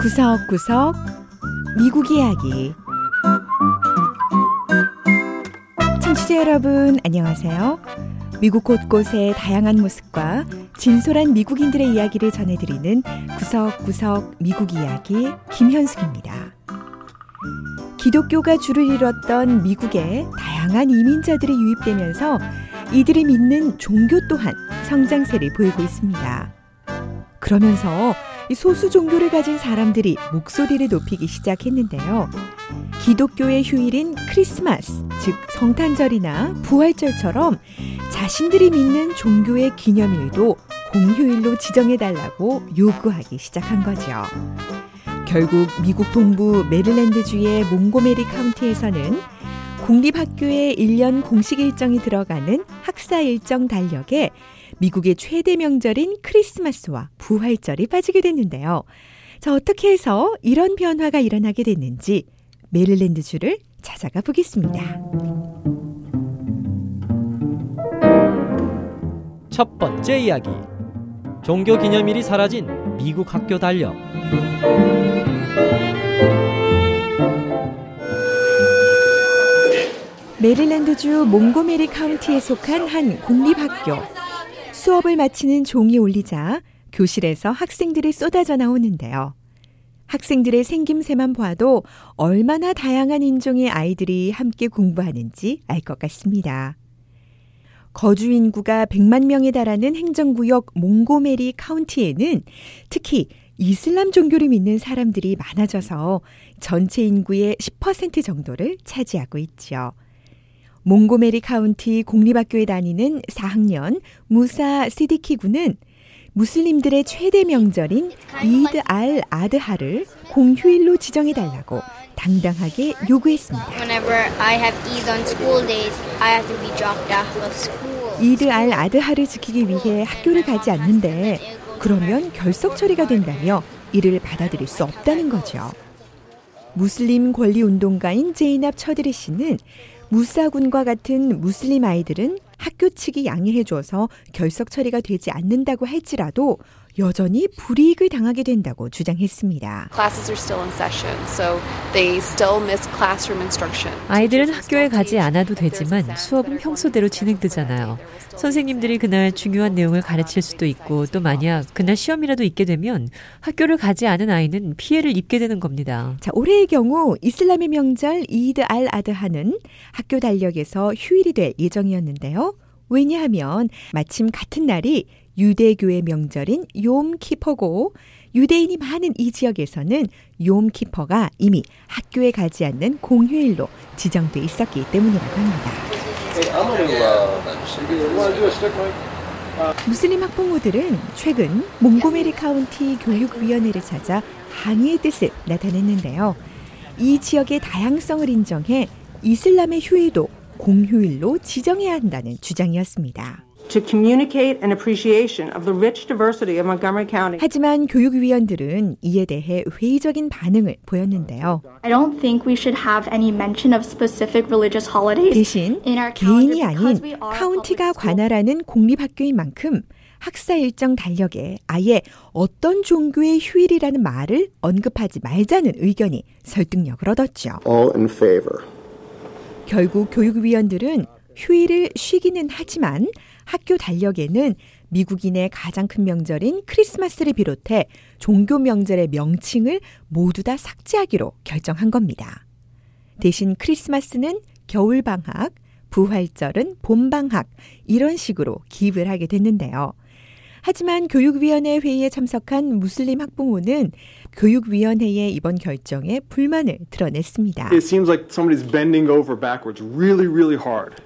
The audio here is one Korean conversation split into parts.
구석구석 미국 이야기 청취자 여러분 안녕하세요. 미국 곳곳의 다양한 모습과 진솔한 미국인들의 이야기를 전해드리는 구석구석 미국 이야기 김현숙입니다. 기독교가 주를 이뤘던 미국에 다양한 이민자들이 유입되면서 이들이 믿는 종교 또한 성장세를 보이고 있습니다. 그러면서 소수 종교를 가진 사람들이 목소리를 높이기 시작했는데요. 기독교의 휴일인 크리스마스, 즉 성탄절이나 부활절처럼 자신들이 믿는 종교의 기념일도 공휴일로 지정해달라고 요구하기 시작한 거죠. 결국 미국 동부 메릴랜드주의 몽고메리 카운티에서는 공립학교에 1년 공식 일정이 들어가는 학사 일정 달력에 미국의 최대 명절인 크리스마스와 부활절이 빠지게 됐는데요. 자, 어떻게 해서 이런 변화가 일어나게 됐는지 메릴랜드주를 찾아가 보겠습니다. 첫 번째 이야기. 종교 기념일이 사라진 미국 학교 달력. 메릴랜드주 몽고메리 카운티에 속한 한 공립학교. 수업을 마치는 종이 울리자 교실에서 학생들이 쏟아져 나오는데요. 학생들의 생김새만 봐도 얼마나 다양한 인종의 아이들이 함께 공부하는지 알 것 같습니다. 거주 인구가 100만 명에 달하는 행정구역 몽고메리 카운티에는 특히 이슬람 종교를 믿는 사람들이 많아져서 전체 인구의 10% 정도를 차지하고 있죠. 몽고메리 카운티 공립학교에 다니는 4학년 무사 시디키 군은 무슬림들의 최대 명절인 이드 알 아드하를 공휴일로 지정해 달라고 당당하게 요구했습니다. 이드 알 아드하를 지키기 위해 학교를 가지 않는데 그러면 결석 처리가 된다며 이를 받아들일 수 없다는 거죠. 무슬림 권리 운동가인 제이납 처드리 씨는 무사군과 같은 무슬림 아이들은 학교 측이 양해해 줘서 결석 처리가 되지 않는다고 할지라도 여전히 불이익을 당하게 된다고 주장했습니다. 아이들은 학교에 가지 않아도 되지만 수업은 평소대로 진행되잖아요. 선생님들이 그날 중요한 내용을 가르칠 수도 있고 또 만약 그날 시험이라도 있게 되면 학교를 가지 않은 아이는 피해를 입게 되는 겁니다. 자, 올해의 경우 이슬람의 명절 이드 알 아드하는 학교 달력에서 휴일이 될 예정이었는데요. 왜냐하면 마침 같은 날이 유대교의 명절인 욤키퍼고 유대인이 많은 이 지역에서는 욤키퍼가 이미 학교에 가지 않는 공휴일로 지정돼 있었기 때문이라고 합니다. 무슬림 학부모들은 최근 몽고메리 카운티 교육위원회를 찾아 항의의 뜻을 나타냈는데요. 이 지역의 다양성을 인정해 이슬람의 휴일도 공휴일로 지정해야 한다는 주장이었습니다. 하지만 교육위원들은 이에 대해 회의적인 반응을 보였는데요. 대신 개인이 아닌 카운티가 관할하는 공립학교인 만큼 학사 일정 달력에 아예 어떤 종교의 휴일이라는 말을 언급하지 말자는 의견이 설득력을 얻었죠. 결국 교육위원들은 휴일을 쉬기는 하지만 학교 달력에는 미국인의 가장 큰 명절인 크리스마스를 비롯해 종교 명절의 명칭을 모두 다 삭제하기로 결정한 겁니다. 대신 크리스마스는 겨울방학, 부활절은 봄방학, 이런 식으로 기입을 하게 됐는데요. 하지만 교육위원회 회의에 참석한 무슬림 학부모는 교육위원회의 이번 결정에 불만을 드러냈습니다.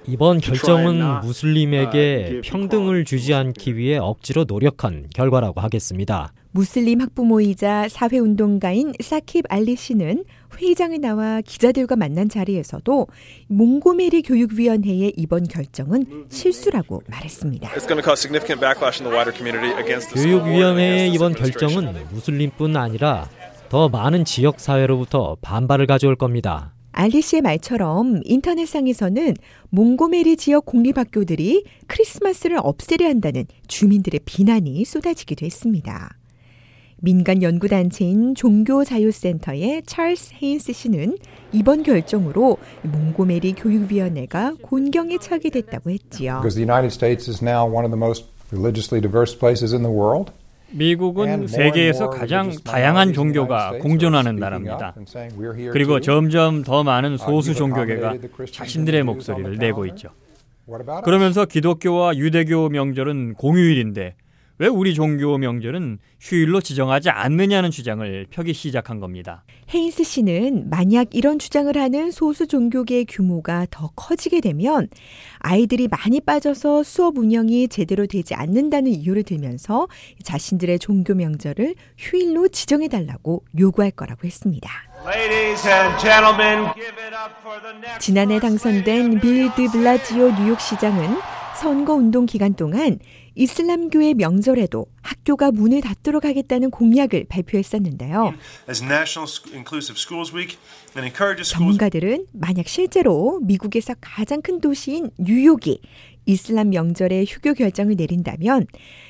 이번 결정은 무슬림에게 평등을 주지 않기 위해 억지로 노력한 결과라고 하겠습니다. 무슬림 학부모이자 사회운동가인 사킵 알리 씨는 회의장에 나와 기자들과 만난 자리에서도 몽고메리 교육위원회의 이번 결정은 실수라고 말했습니다. 교육위원회의 이번 결정은 무슬림뿐 아니라 더 많은 지역 사회로부터 반발을 가져올 겁니다. 알리 씨의 말처럼 인터넷상에서는 몽고메리 지역 공립학교들이 크리스마스를 없애려 한다는 주민들의 비난이 쏟아지기도 했습니다. 민간 연구단체인 종교자유센터의 찰스 헤인스 씨는 이번 결정으로 몽고메리 교육위원회가 곤경에 처하게 됐다고 했지요. Because the United States is now one of the most religiously diverse places in the world. 미국은 세계에서 가장 다양한 종교가 공존하는 나라입니다. 그리고 점점 더 많은 소수 종교계가 자신들의 목소리를 내고 있죠. 그러면서 기독교와 유대교 명절은 공휴일인데 왜 우리 종교 명절은 휴일로 지정하지 않느냐는 주장을 펴기 시작한 겁니다. 헤인스 씨는 만약 이런 주장을 하는 소수 종교계의 규모가 더 커지게 되면 아이들이 많이 빠져서 수업 운영이 제대로 되지 않는다는 이유를 들면서 자신들의 종교 명절을 휴일로 지정해 달라고 요구할 거라고 했습니다. 지난해 당선된 빌 드 블라지오 뉴욕시장은 선거 운동 기간 동안 이슬람교의 명절에도 학교가 문을 닫도록 하겠다는 공약을 발표했었는데요. 전문가들은 만약 실제로 미국에서 가장 큰 도시인 뉴욕이 이슬람 명절에 휴교 결정을 내린다면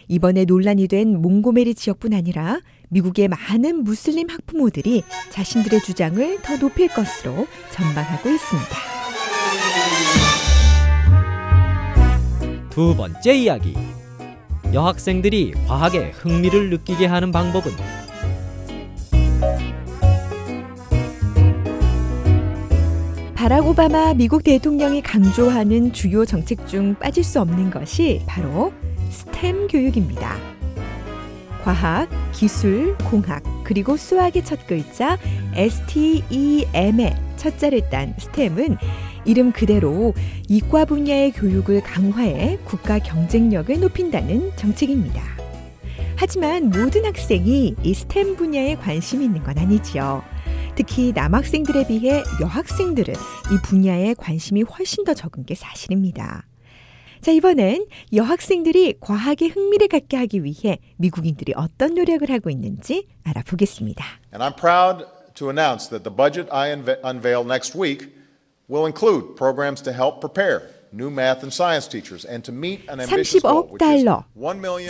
이번에 논란이 된 몽고메리 지역뿐 아니라 미국의 많은 무슬림 학부모들이 자신들의 주장을 더 높일 것으로 전망하고 있습니다. 두 번째 이야기. 여학생들이 과학에 흥미를 느끼게 하는 방법은 바락 오바마 미국 대통령이 강조하는 주요 정책 중 빠질 수 없는 것이 바로 스템 교육입니다. 과학, 기술, 공학, 그리고 수학의 첫 글자 STEM의 첫 자를 딴 스템은 이름 그대로 이과 분야의 교육을 강화해 국가 경쟁력을 높인다는 정책입니다. 하지만 모든 학생이 이 스템 분야에 관심이 있는 건 아니지요. 특히 남학생들에 비해 여학생들은 이 분야에 관심이 훨씬 더 적은 게 사실입니다. 자, 이번엔 여학생들이 과학에 흥미를 갖게 하기 위해 미국인들이 어떤 노력을 하고 있는지 알아보겠습니다. And I'm proud to announce that the budget I unveil next week will include programs to help prepare new math and science teachers and to meet an ambitious goal, 30억 달러.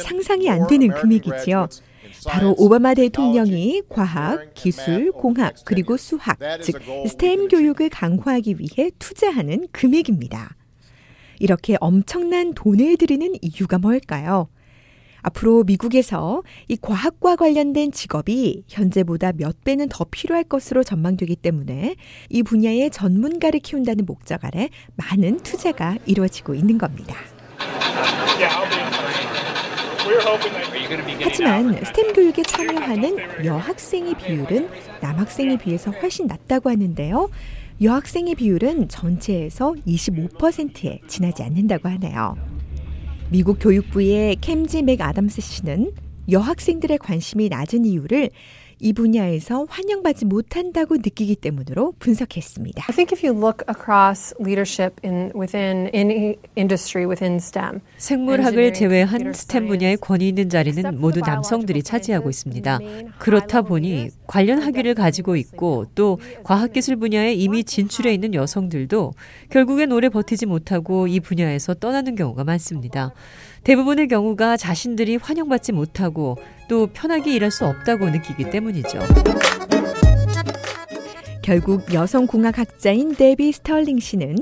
상상이 안 되는 금액이지요. 바로 오바마 대통령이 과학, 기술, 공학, 그리고 수학, 즉 스템 교육을 강화하기 위해 투자하는 금액입니다. 이렇게 엄청난 돈을 들이는 이유가 뭘까요? 앞으로 미국에서 이 과학과 관련된 직업이 현재보다 몇 배는 더 필요할 것으로 전망되기 때문에 이 분야의 전문가를 키운다는 목적 아래 많은 투자가 이루어지고 있는 겁니다. 하지만 스템 교육에 참여하는 여학생의 비율은 남학생에 비해서 훨씬 낮다고 하는데요. 여학생의 비율은 전체에서 25%에 지나지 않는다고 하네요. 미국 교육부의 캠지 맥 아담스 씨는 여학생들의 관심이 낮은 이유를 이 분야에서 환영받지 못한다고 느끼기 때문으로 분석했습니다. I think if you look across leadership in within any industry within STEM, 생물학을 제외한 스템 분야의 권위 있는 자리는 모두 남성들이 차지하고 있습니다. 그렇다 보니 관련 학위를 가지고 있고 또 과학기술 분야에 이미 진출해 있는 여성들도 결국엔 오래 버티지 못하고 이 분야에서 떠나는 경우가 많습니다. 대부분의 경우가 자신들이 환영받지 못하고 또 편하게 일할 수 없다고 느끼기 때문이죠. 결국 여성공학학자인 데비 스털링 씨는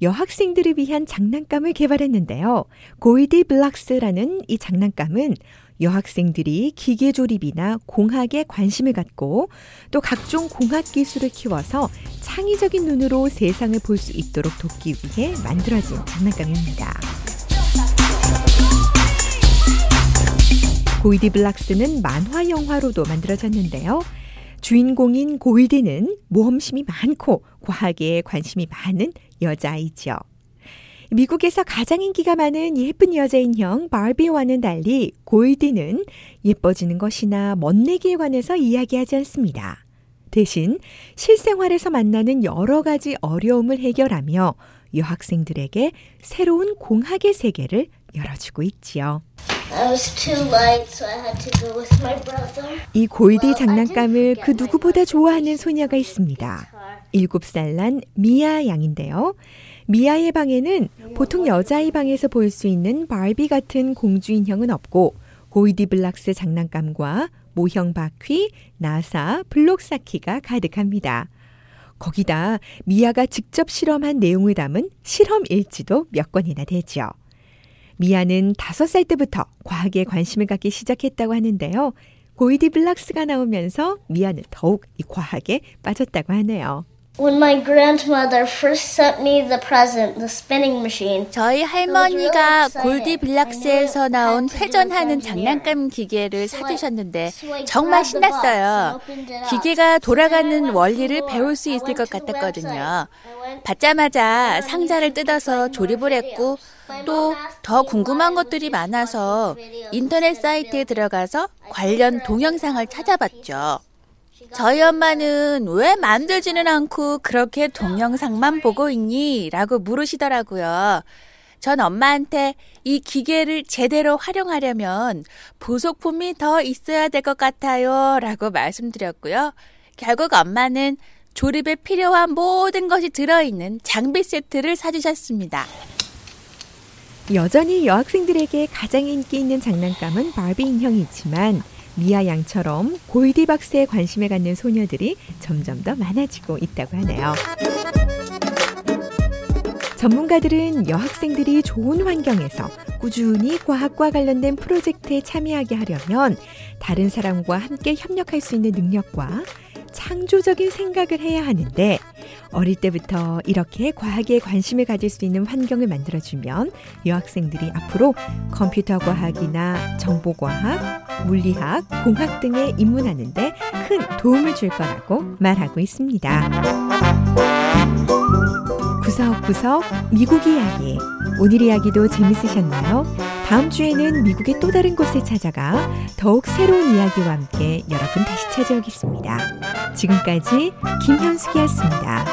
여학생들을 위한 장난감을 개발했는데요. GoldieBlox라는 이 장난감은 여학생들이 기계 조립이나 공학에 관심을 갖고 또 각종 공학 기술을 키워서 창의적인 눈으로 세상을 볼 수 있도록 돕기 위해 만들어진 장난감입니다. 골디 블락스는 만화 영화로도 만들어졌는데요. 주인공인 골디는 모험심이 많고 과학에 관심이 많은 여자아이죠. 미국에서 가장 인기가 많은 예쁜 여자인 형 바비와는 달리 골디는 예뻐지는 것이나 멋내기에 관해서 이야기하지 않습니다. 대신 실생활에서 만나는 여러 가지 어려움을 해결하며 여학생들에게 새로운 공학의 세계를 열어주고 있지요. 이 골디 장난감을 그 누구보다 좋아하는 소녀가 있습니다. 7살 난 미아 양인데요. 미아의 방에는 보통 여자아이 방에서 볼 수 있는 바비 같은 공주 인형은 없고 GoldieBlox 장난감과 모형 바퀴, 나사, 블록 쌓기가 가득합니다. 거기다 미아가 직접 실험한 내용을 담은 실험 일지도 몇 권이나 되죠. 미아는 다섯 살 때부터 과학에 관심을 갖기 시작했다고 하는데요. GoldieBlox가 나오면서 미아는 더욱 이 과학에 빠졌다고 하네요. When my grandmother first sent me the present, the spinning machine. 저희 할머니가 GoldieBlox에서 나온 회전하는 장난감 기계를 사주셨는데 정말 신났어요. 기계가 돌아가는 원리를 배울 수 있을 것 같았거든요. 받자마자 상자를 뜯어서 조립을 했고 또 더 궁금한 것들이 많아서 인터넷 사이트에 들어가서 관련 동영상을 찾아봤죠. 저희 엄마는 왜 만들지는 않고 그렇게 동영상만 보고 있니? 라고 물으시더라고요. 전 엄마한테 이 기계를 제대로 활용하려면 부속품이 더 있어야 될 것 같아요. 라고 말씀드렸고요. 결국 엄마는 조립에 필요한 모든 것이 들어있는 장비 세트를 사주셨습니다. 여전히 여학생들에게 가장 인기 있는 장난감은 바비 인형이지만 미아 양처럼 골디박스에 관심을 갖는 소녀들이 점점 더 많아지고 있다고 하네요. 전문가들은 여학생들이 좋은 환경에서 꾸준히 과학과 관련된 프로젝트에 참여하게 하려면 다른 사람과 함께 협력할 수 있는 능력과 창조적인 생각을 해야 하는데 어릴 때부터 이렇게 과학에 관심을 가질 수 있는 환경을 만들어주면 여학생들이 앞으로 컴퓨터 과학이나 정보과학, 물리학, 공학 등에 입문하는데 큰 도움을 줄 거라고 말하고 있습니다. 구석구석 미국 이야기. 오늘 이야기도 재밌으셨나요? 다음 주에는 미국의 또 다른 곳을 찾아가 더욱 새로운 이야기와 함께 여러분 다시 찾아오겠습니다. 지금까지 김현숙이었습니다.